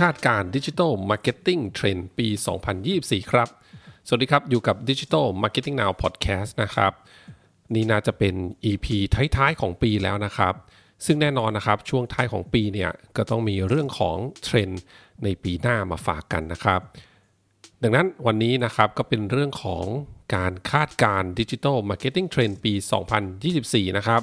คาดการณ์ digital marketing trend ปี 2024 ครับ สวัสดีครับ อยู่กับ Digital Marketing Now Podcast นะครับ นี่น่าจะเป็น EP ท้าย ๆ ของปีแล้วนะครับ ซึ่งแน่นอนนะครับ ช่วงท้ายของปีเนี่ย ก็ต้องมีเรื่องของเทรนด์ในปีหน้ามาฝากกันนะครับ ดังนั้นวันนี้นะครับก็เป็นเรื่องของการคาดการณ์ digital marketing trend ปี 2024 นะครับ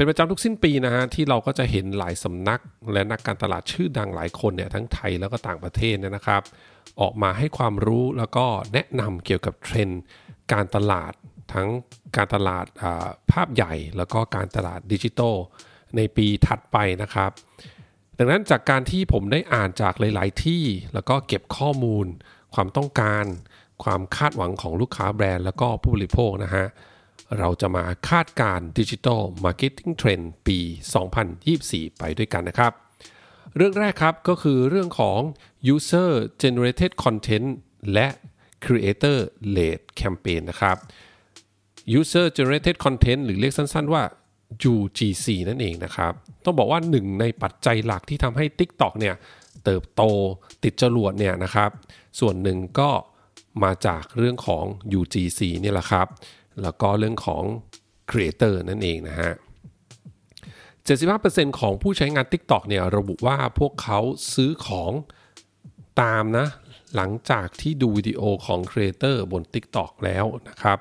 เป็นประจำทุกสิ้นปีนะฮะที่เราก็จะเห็นหลายสำนัก และนักการตลาดชื่อดังหลายคนเนี่ยทั้งไทยแล้วก็ต่างประเทศเนี่ยนะครับ ออกมาให้ความรู้แล้วก็แนะนำเกี่ยวกับเทรนด์การตลาดทั้งการตลาดภาพใหญ่ แล้วก็การตลาดดิจิทัลในปีถัดไปนะครับ ดังนั้นจากการที่ผมได้อ่านจากหลาย ๆ ที่แล้วก็เก็บข้อมูล ความต้องการ ความคาดหวังของลูกค้าแบรนด์ แล้วก็ผู้บริโภคนะฮะ เราจะมาคาดการณ์ digital marketing trend ปี 2024 ไปด้วยกันนะครับ เรื่องแรกครับก็คือเรื่องของ user generated content และ creator led campaign นะครับ user generated content หรือเรียกสั้นๆว่า UGC นั่นเองนะครับ ต้องบอกว่าหนึ่งในปัจจัยหลักที่ทำให้ TikTok เนี่ยเติบโตติดจรวดเนี่ยนะครับ ส่วนหนึ่งก็มาจากเรื่องของ UGC เนี่ยแหละครับ แล้วก็เรื่องของ Creator นั่นเองนะฮะ 75%ของผู้ใช้งาน TikTok เนี่ยระบุว่าพวกเขาซื้อของตามนะ หลังจากที่ดูวิดีโอของ Creator บน TikTok แล้วนะครับ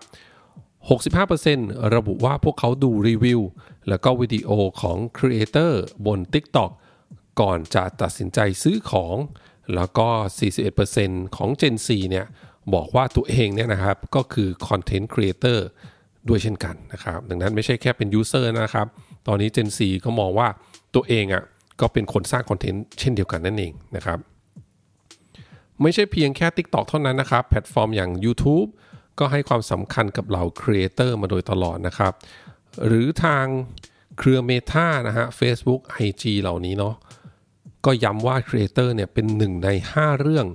65%ระบุว่าพวกเขาดูรีวิว แล้วก็วิดีโอของ Creator บน TikTok ก่อนจะตัดสินใจซื้อของ แล้วก็ 41%ของ Gen Z เนี่ย บอกว่าตัวเองเนี่ยนะครับก็คือ Content Creator ด้วยเช่นกันนะครับดังนั้นไม่ใช่แค่เป็น User นะครับ ตอนนี้ Gen Z ก็มองว่าตัวเองอะ่ะก็เป็นคนสร้างคอนเทนต์เช่นเดียวกันนั่นเองนะครับ ไม่ใช่เพียงแค่ TikTok เท่านั้นนะครับ แพลตฟอร์มอย่าง YouTube ก็ให้ความสำคัญกับเหล่า creator มาโดยตลอดนะครับ หรือทางเครือ Meta นะฮะ Facebook IG เหล่านี้เนาะก็ย้ำว่า creator เนี่ยเป็นหนึ่งใน 5 เรื่อง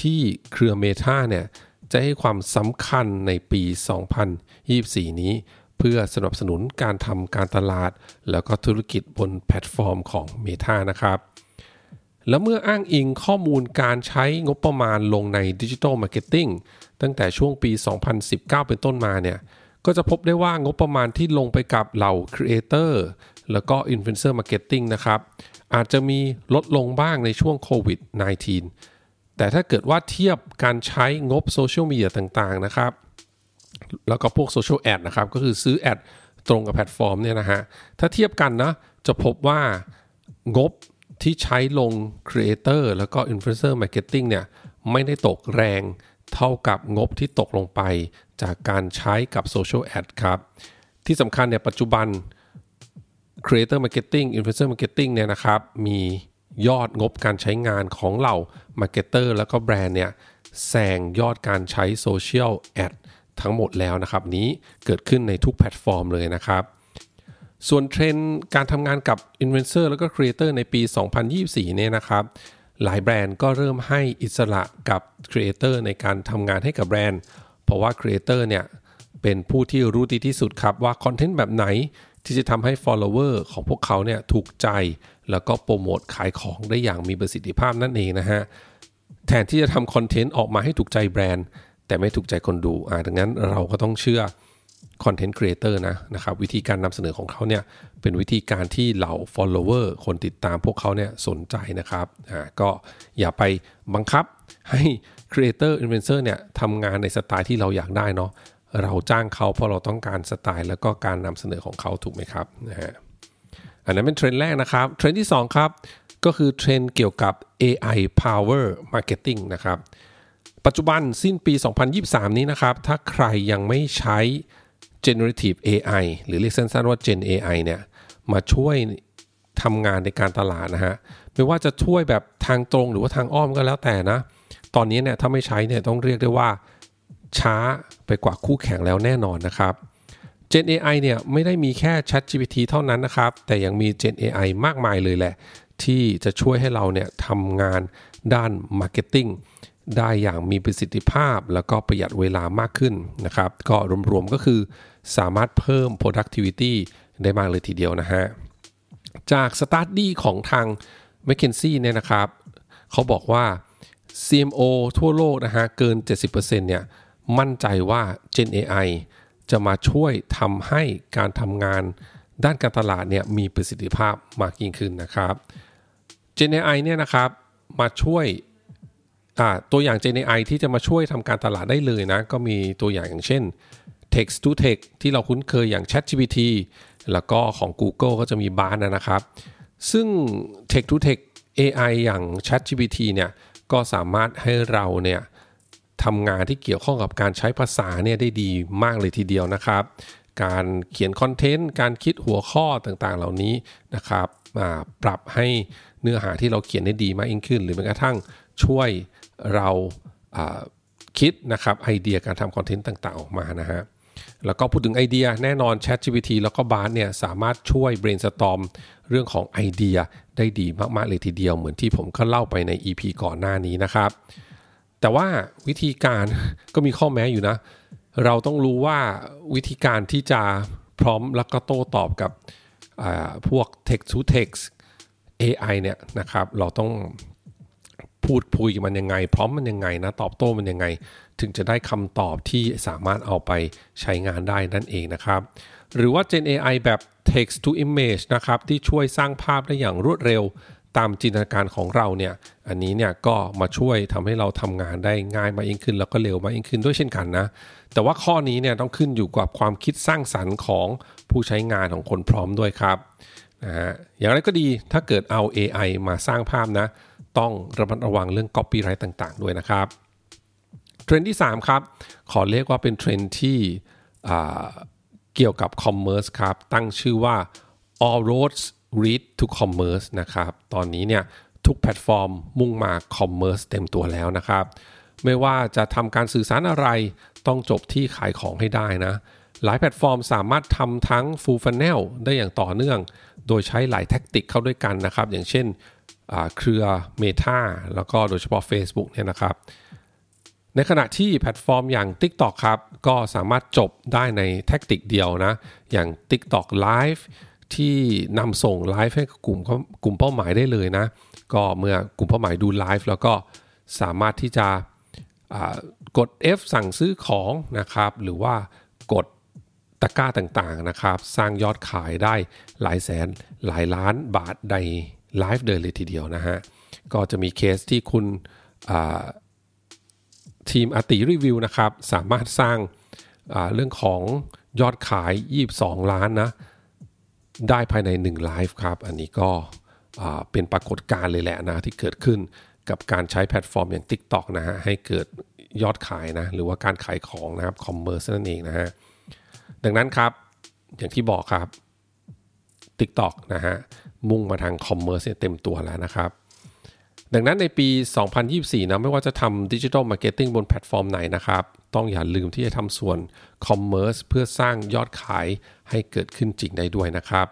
ที่เครือ Meta เนี่ยจะให้ความสำคัญในปี 2024 นี้ เพื่อสนับสนุนการทำการตลาด แล้วก็ธุรกิจบนแพลตฟอร์มของ Meta นะครับ แล้วเมื่ออ้างอิงข้อมูลการใช้งบประมาณลงใน digital marketing ตั้งแต่ช่วงปี 2019 เป็นต้นมาเนี่ย ก็จะพบได้ว่างบประมาณที่ลงไปกับเหล่า creatorแล้วก็ influencer marketing นะครับ อาจจะมีลดลงบ้างในช่วงโควิด -19 แต่ถ้าเกิดว่าเทียบการใช้งบ social media ต่างๆนะครับ แล้วก็พวก social ad นะครับ ก็คือซื้อ ad ตรงกับแพลตฟอร์มเนี่ยนะฮะ ถ้าเทียบกันนะ จะพบว่างบที่ใช้ลง creator แล้วก็ influencer marketing เนี่ย ไม่ได้ตกแรงเท่ากับงบที่ตกลงไปจากการใช้กับ social ad ครับ ที่สำคัญเนี่ยปัจจุบัน Creator Marketing Influencer Marketing เนี่ยนะครับ มียอดงบการใช้งานของเหล่า Marketer แล้วก็แบรนด์เนี่ยแซงยอดการใช้ social ad ทั้งหมดแล้วนะครับ นี้เกิดขึ้นในทุกแพลตฟอร์มเลยนะครับ ส่วนเทรนด์การทำงานกับ Influencer แล้วก็ Creator ในปี 2024 เนี่ยนะครับ หลายแบรนด์ก็เริ่มให้อิสระกับ Creator ในการทำงานให้กับแบรนด์ เพราะว่า Creator เนี่ยเป็นผู้ที่รู้ดีที่สุดครับว่าคอนเทนต์แบบไหนที่จะทำให้ follower ของพวกเขาเนี่ยถูกใจ แล้วก็โปรโมทขายของได้อย่างมีประสิทธิภาพนั่นเองนะฮะ แทนที่จะทำคอนเทนต์ออกมาให้ถูกใจแบรนด์ แต่ไม่ถูกใจคนดูอ่าดังนั้นเราก็ต้องเชื่อ content creator นะนะครับวิธีการนำเสนอของเขาเนี่ยเป็นวิธีการที่เหล่า follower คนติดตามพวกเขาเนี่ยสนใจนะครับอ่าก็อย่าไปบังคับให้ creator influencer เนี่ยทำงานในสไตล์ที่เราอยากได้เนาะเราจ้างเขาเพราะเราต้องการสไตล์ แล้วก็การนำเสนอของเขาถูกไหมครับนะฮะ อันนั้นเป็นเทรนด์แรกนะครับ เทรนด์ที่ 2 ครับ ก็คือเทรนด์เกี่ยวกับ AI power marketing นะครับ ปัจจุบันสิ้นปี 2023 นี้นะครับ ถ้าใครยังไม่ใช้ generative AI หรือเรียกสั้นๆว่า Gen AI เนี่ยมาช่วยทำงานในการตลาดนะฮะไม่ว่าจะช่วยแบบทางตรงหรือว่าทางอ้อมก็แล้วแต่นะ ตอนนี้เนี่ยถ้าไม่ใช้เนี่ยต้องเรียกได้ว่าช้าไปกว่าคู่แข่งแล้วแน่นอนนะครับ Gen AI เนี่ยไม่ได้มีแค่ Chat GPT เท่านั้นนะครับ แต่ยังมี Gen AI มากมายเลยแหละ ที่จะช่วยให้เราเนี่ยทำงานด้าน Marketing ได้อย่างมีประสิทธิภาพแล้วก็ประหยัดเวลามากขึ้นนะครับ ก็รวมๆก็คือสามารถเพิ่ม productivity ได้มากเลยทีเดียวนะฮะ จาก study ของทาง m c k เคนซี่เนี่ยนะครับ เขาบอกว่า CMO ทั่วโลกนะฮะ เกิน 70%เนี่ย มั่นใจว่า Gen AI จะมาช่วยทำให้การทำงานด้านการตลาดเนี่ยมีประสิทธิภาพมากยิ่งขึ้นนะครับ Gen AI เนี่ยนะครับมาช่วยตัวอย่าง Gen AI ที่จะมาช่วยทำการตลาดได้เลยนะ ก็มีตัวอย่างอย่างเช่น text to text ที่เราคุ้นเคยอย่าง ChatGPT แล้วก็ของ Google ก็จะมีบาร์นะครับ ซึ่ง text to text AI อย่าง ChatGPT เนี่ยก็สามารถให้เราเนี่ย ทำงานที่เกี่ยวข้องกับการใช้ภาษาเนี่ยได้ดีมากเลยทีเดียวนะครับ การเขียนคอนเทนต์ การคิดหัวข้อต่างๆ เหล่านี้นะครับปรับให้เนื้อหาที่เราเขียนได้ดีมากยิ่งขึ้น หรือแม้กระทั่งช่วยเราคิดนะครับไอเดียการทำคอนเทนต์ต่างๆ ออกมานะฮะแล้วก็พูดถึงไอเดียแน่นอน ChatGPT แล้วก็ Bard เนี่ยสามารถช่วย brainstorm เรื่องของไอเดียได้ดีมากๆเลยทีเดียวเหมือนที่ผมก็เล่าไปใน EP ก่อนหน้านี้นะครับ แต่ว่าวิธีการก็มีข้อแม้อยู่นะ เราต้องรู้ว่าวิธีการที่จะพร้อมแล้วก็โต้ตอบกับพวก text to text AI เนี่ยนะครับ เราต้องพูดคุยมันยังไง พร้อมมันยังไงนะตอบโต้มันยังไง ถึงจะได้คำตอบที่สามารถเอาไปใช้งานได้นั่นเองนะครับ หรือว่า Gen AI แบบ text to image นะครับ ที่ช่วยสร้างภาพได้อย่างรวดเร็ว ตามจินตนาการของเราเนี่ยอันนี้เนี่ยก็มาช่วยทำให้เราทำงานได้ง่ายมากยิ่งขึ้น แล้วก็เร็วมากยิ่งขึ้นด้วยเช่นกันนะ แต่ว่าข้อนี้เนี่ยต้องขึ้นอยู่กับความคิดสร้างสรรค์ของผู้ใช้งานของคนพร้อมด้วยครับนะฮะอย่างไรก็ดีถ้าเกิดเอา AI มาสร้างภาพนะ ต้องระมัดระวังเรื่อง copyright ต่าง ๆ ด้วยนะครับเทรนด์ที่ 3 ครับ ขอเรียกว่าเป็นเทรนด์ที่เกี่ยวกับ commerce ครับ ตั้งชื่อว่า all roads lead to commerce นะครับ ตอนนี้เนี่ยทุกแพลตฟอร์มมุ่งมา commerce เต็มตัวแล้วนะครับ ไม่ว่าจะทำการสื่อสารอะไรต้องจบที่ขายของให้ได้นะ หลายแพลตฟอร์มสามารถทำทั้ง full funnel ได้อย่างต่อเนื่อง โดยใช้หลาย tactic เข้าด้วยกันนะครับ อย่างเช่นเครือ Meta แล้วก็โดยเฉพาะ Facebook เนี่ยนะครับ ในขณะที่แพลตฟอร์มอย่าง TikTok ครับ ก็สามารถจบได้ใน tactic เดียวนะ อย่าง TikTok Live ที่นำส่งไลฟ์ให้กลุ่มกลุ่มเป้าหมายได้เลยนะ ก็เมื่อกลุ่มเป้าหมายดูไลฟ์แล้วก็สามารถที่จะกด F สั่งซื้อของนะครับ หรือว่ากดตะกร้าต่างๆนะครับ สร้างยอดขายได้หลายแสนหลายล้านบาทในไลฟ์เดียวเลยทีเดียวนะฮะ ก็จะมีเคสที่คุณทีมอติรีวิวนะครับ สามารถสร้างเรื่องของยอดขาย 22 ล้านนะ ได้ภายใน1ไลฟ์ครับ อันนี้ก็เป็นปรากฏการณ์เลยแหละนะที่เกิดขึ้นกับการใช้แพลตฟอร์มอย่าง TikTok นะฮะให้เกิดยอดขายนะหรือว่าการขายของนะครับ commerce นั่นเองนะฮะดังนั้นครับอย่างที่บอกครับ TikTok นะฮะมุ่งมาทาง commerce เต็มตัวแล้วนะครับดังนั้นในปี 2024 นะไม่ว่าจะทำ digital marketing บนแพลตฟอร์มไหนนะครับ ต้องอย่าลืมที่จะทำส่วนcommerce เพื่อสร้างยอดขายให้เกิดขึ้นจริงได้ด้วยนะครับ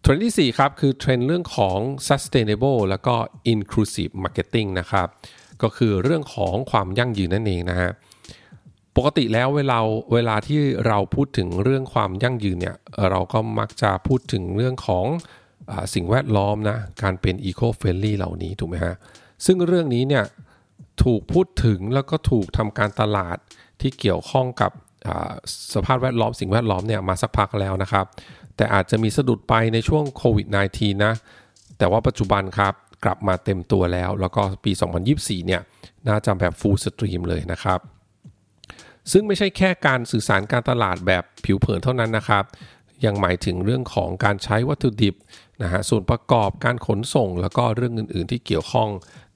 เทรนด์ที่4ครับคือเทรนด์เรื่องของ sustainable แล้วก็ inclusive marketing นะครับ ก็คือเรื่องของความยั่งยืนนั่นเองนะฮะปกติแล้วเวลาเวลาที่เราพูดถึงเรื่องความยั่งยืนเนี่ยเราก็มักจะพูดถึงเรื่องของสิ่งแวดล้อมนะการเป็น eco-friendly เหล่านี้ถูกไหมฮะซึ่งเรื่องนี้เนี่ย ถูกพูดถึงแล้วก็ถูกทำการตลาดที่เกี่ยวข้องกับสภาพแวดล้อมสิ่งแวดล้อมเนี่ยมาสักพักแล้วนะครับ แต่อาจจะมีสะดุดไปในช่วงโควิด -19 นะ แต่ว่าปัจจุบันครับกลับมาเต็มตัวแล้ว แล้วก็ปี 2024 เนี่ยน่าจะแบบฟูลสตรีมเลยนะครับ ซึ่งไม่ใช่แค่การสื่อสารการตลาดแบบผิวเผินเท่านั้นนะครับ ยังหมายถึงเรื่องของการใช้วัตถุดิบนะฮะส่วนประกอบการขนส่ง แล้วก็เรื่องอื่น ๆ ที่เกี่ยวข้อง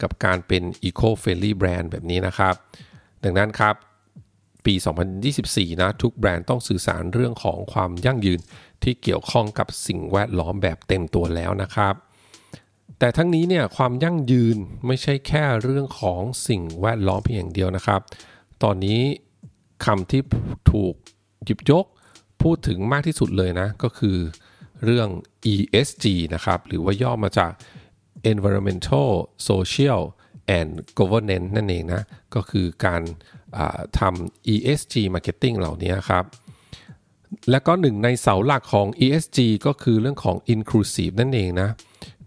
กับการเป็น Eco-Friendly Brand แบบนี้นะครับ ดังนั้นครับปี 2024 นะ ทุกแบรนด์ต้องสื่อสารเรื่องของความยั่งยืนที่เกี่ยวข้องกับสิ่งแวดล้อมแบบเต็มตัวแล้วนะครับ แต่ทั้งนี้เนี่ยความยั่งยืนไม่ใช่แค่เรื่องของสิ่งแวดล้อมเพียงอย่างเดียวนะครับ ตอนนี้คำที่ถูกหยิบยก พูดถึงมากที่สุดเลยนะ ก็คือเรื่อง ESG นะครับ หรือว่าย่อมาจาก Environmental Social and Governance นั่นเองนะ ก็คือการทำ ESG Marketing เหล่านี้ครับ และก็หนึ่งในเสาหลักของ ESG ก็คือเรื่องของ Inclusive นั่นเองนะ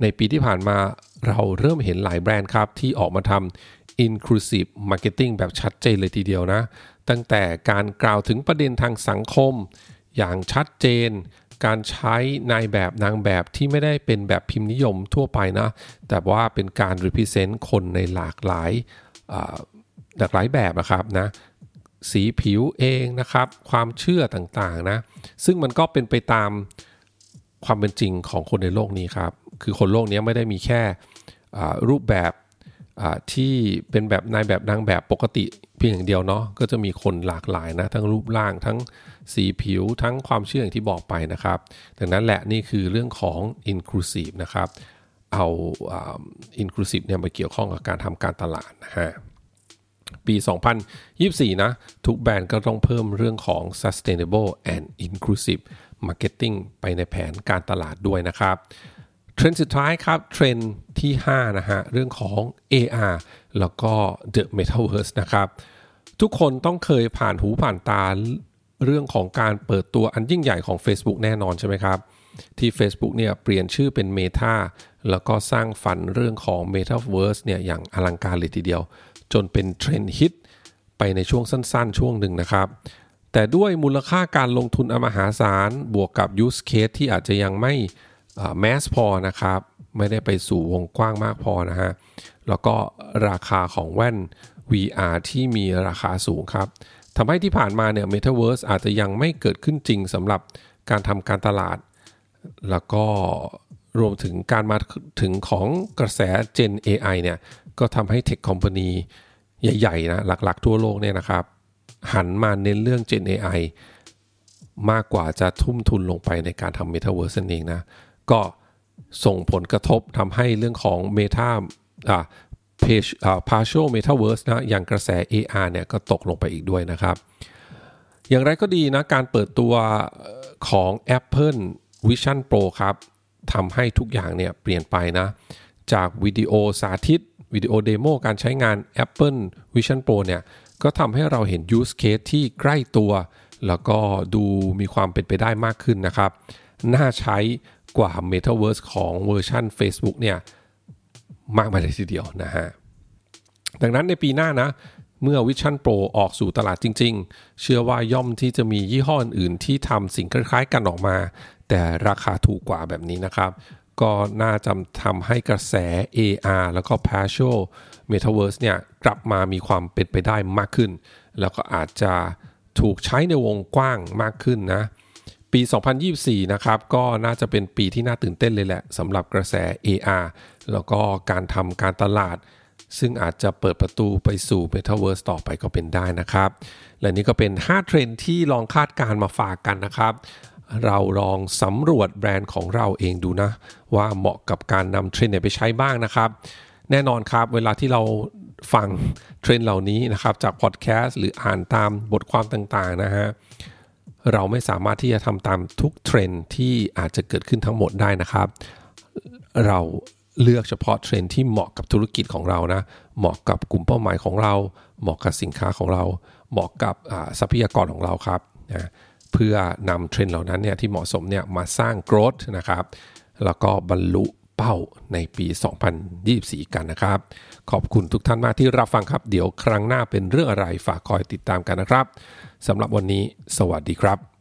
ในปีที่ผ่านมาเราเริ่มเห็นหลายแบรนด์ครับ ที่ออกมาทำ inclusive marketing แบบชัดเจนเลยทีเดียวนะ ตั้งแต่การกล่าวถึงประเด็นทางสังคม อย่างชัดเจน การใช้นายแบบนางแบบที่ไม่ได้เป็นแบบพิมพ์นิยมทั่วไปนะ แต่ว่าเป็นการ represent คนในหลากหลายหลากหลายแบบนะครับนะสีผิวเองนะครับ ความเชื่อต่างๆนะซึ่งมันก็เป็นไปตามความเป็นจริงของคนในโลกนี้ครับ คือคนโลกนี้ไม่ได้มีแค่รูปแบบที่เป็นแบบนายแบบนางแบบปกติ เพียงอย่างเดียวเนาะก็จะมีคนหลากหลายนะทั้งรูปร่างทั้งสีผิวทั้งความเชื่ออย่างที่บอกไปนะครับดังนั้นแหละนี่คือเรื่องของ inclusive นะครับเอา inclusive เนี่ยมาเกี่ยวข้องกับการทำการตลาดนะฮะปี 2024 นะ ทุกแบรนด์ก็ต้องเพิ่มเรื่องของ sustainable and inclusive marketing ไปในแผนการตลาดด้วยนะครับ เทรนด์สุดท้ายครับ เทรนด์ที่ 5 นะฮะ เรื่องของ AR แล้วก็ The Metaverse นะครับ ทุกคนต้องเคยผ่านหูผ่านตาเรื่องของการเปิดตัวอันยิ่งใหญ่ของ Facebook แน่นอนใช่ไหมครับ ที่ Facebook เนี่ยเปลี่ยนชื่อเป็น Meta แล้วก็สร้างฝันเรื่องของ Metaverse เนี่ยอย่างอลังการเลยทีเดียว จนเป็นเทรนด์ฮิตไปในช่วงสั้นๆ ช่วงหนึ่งนะครับ แต่ด้วยมูลค่าการลงทุนอันมหาศาล บวกกับ use case ที่อาจจะยังไม่ แมสพอนะครับ ไม่ได้ไปสู่วงกว้างมากพอนะฮะ แล้วก็ราคาของแว่น VR ที่มีราคาสูงครับทำให้ที่ผ่านมาเนี่ย Metaverse อาจจะยังไม่เกิดขึ้นจริงสำหรับการทำการตลาด แล้วก็รวมถึงการมาถึงของกระแส Gen AI เนี่ย ก็ทำให้เทคคอมพานีใหญ่ๆนะหลักๆทั่วโลกเนี่ยนะครับ หันมาเน้นเรื่อง Gen AI มากกว่าจะทุ่มทุนลงไปในการทำ Metaverse นั่นเองนะ ก็ส่งผลกระทบทำให้เรื่องของ Meta อ่า page อ่า partial Metaverse นะอย่างกระแส AR เนี่ยก็ตกลงไปอีกด้วยนะครับ อย่างไรก็ดีนะ การเปิดตัวของ Apple Vision Pro ครับทำให้ทุกอย่างเนี่ยเปลี่ยนไปนะ จากวิดีโอสาธิตวิดีโอเดโมการใช้งาน Apple Vision Pro เนี่ยก็ทำให้เราเห็น use case ที่ใกล้ตัว แล้วก็ดูมีความเป็นไปได้มากขึ้นนะครับ น่าใช้ กว่า Metaverse ของเวอร์ชัน Facebook เนี่ยมากมายเลยทีเดียวนะฮะ ดังนั้นในปีหน้านะ เมื่อ Vision Pro ออกสู่ตลาดจริง ๆ เชื่อว่าย่อมที่จะมียี่ห้ออื่นที่ทำสิ่งคล้ายๆกันออกมา แต่ราคาถูกกว่าแบบนี้นะครับ ก็น่าจะทำให้กระแส AR แล้วก็ Partial Metaverse เนี่ยกลับมามีความเป็นไปได้มากขึ้น แล้วก็อาจจะถูกใช้ในวงกว้างมากขึ้นนะ ปี 2024 นะครับ ก็น่าจะเป็นปีที่น่าตื่นเต้นเลยแหละสำหรับกระแส AR แล้วก็การทำการตลาด ซึ่งอาจจะเปิดประตูไปสู่ Metaverse ต่อไปก็เป็นได้นะครับ และนี่ก็เป็น 5 เทรนที่ลองคาดการมาฝากกันนะครับ เราลองสำรวจแบรนด์ของเราเองดูนะ ว่าเหมาะกับการนำเทรนด์ไปใช้บ้างนะครับ แน่นอนครับ เวลาที่เราฟังเทรนด์เหล่านี้นะครับจากพอดแคสต์หรืออ่านตามบทความต่างๆนะฮะ เราไม่สามารถที่จะทำตามทุกเทรนด์ที่อาจจะเกิดขึ้นทั้งหมดได้นะครับ เราเลือกเฉพาะเทรนด์ที่เหมาะกับธุรกิจของเรานะ เหมาะกับกลุ่มเป้าหมายของเรา เหมาะกับสินค้าของเรา เหมาะกับทรัพยากรของเราครับนะเพื่อนำเทรนเหล่านั้นเนี่ยที่เหมาะสมเนี่ยมาสร้างโกรธนะครับ แล้วก็บรรลุเป้าในปี 2024 กันนะครับ ขอบคุณทุกท่านมากที่รับฟังครับ เดี๋ยวครั้งหน้าเป็นเรื่องอะไรฝากคอยติดตามกันนะครับสำหรับวันนี้ สวัสดีครับ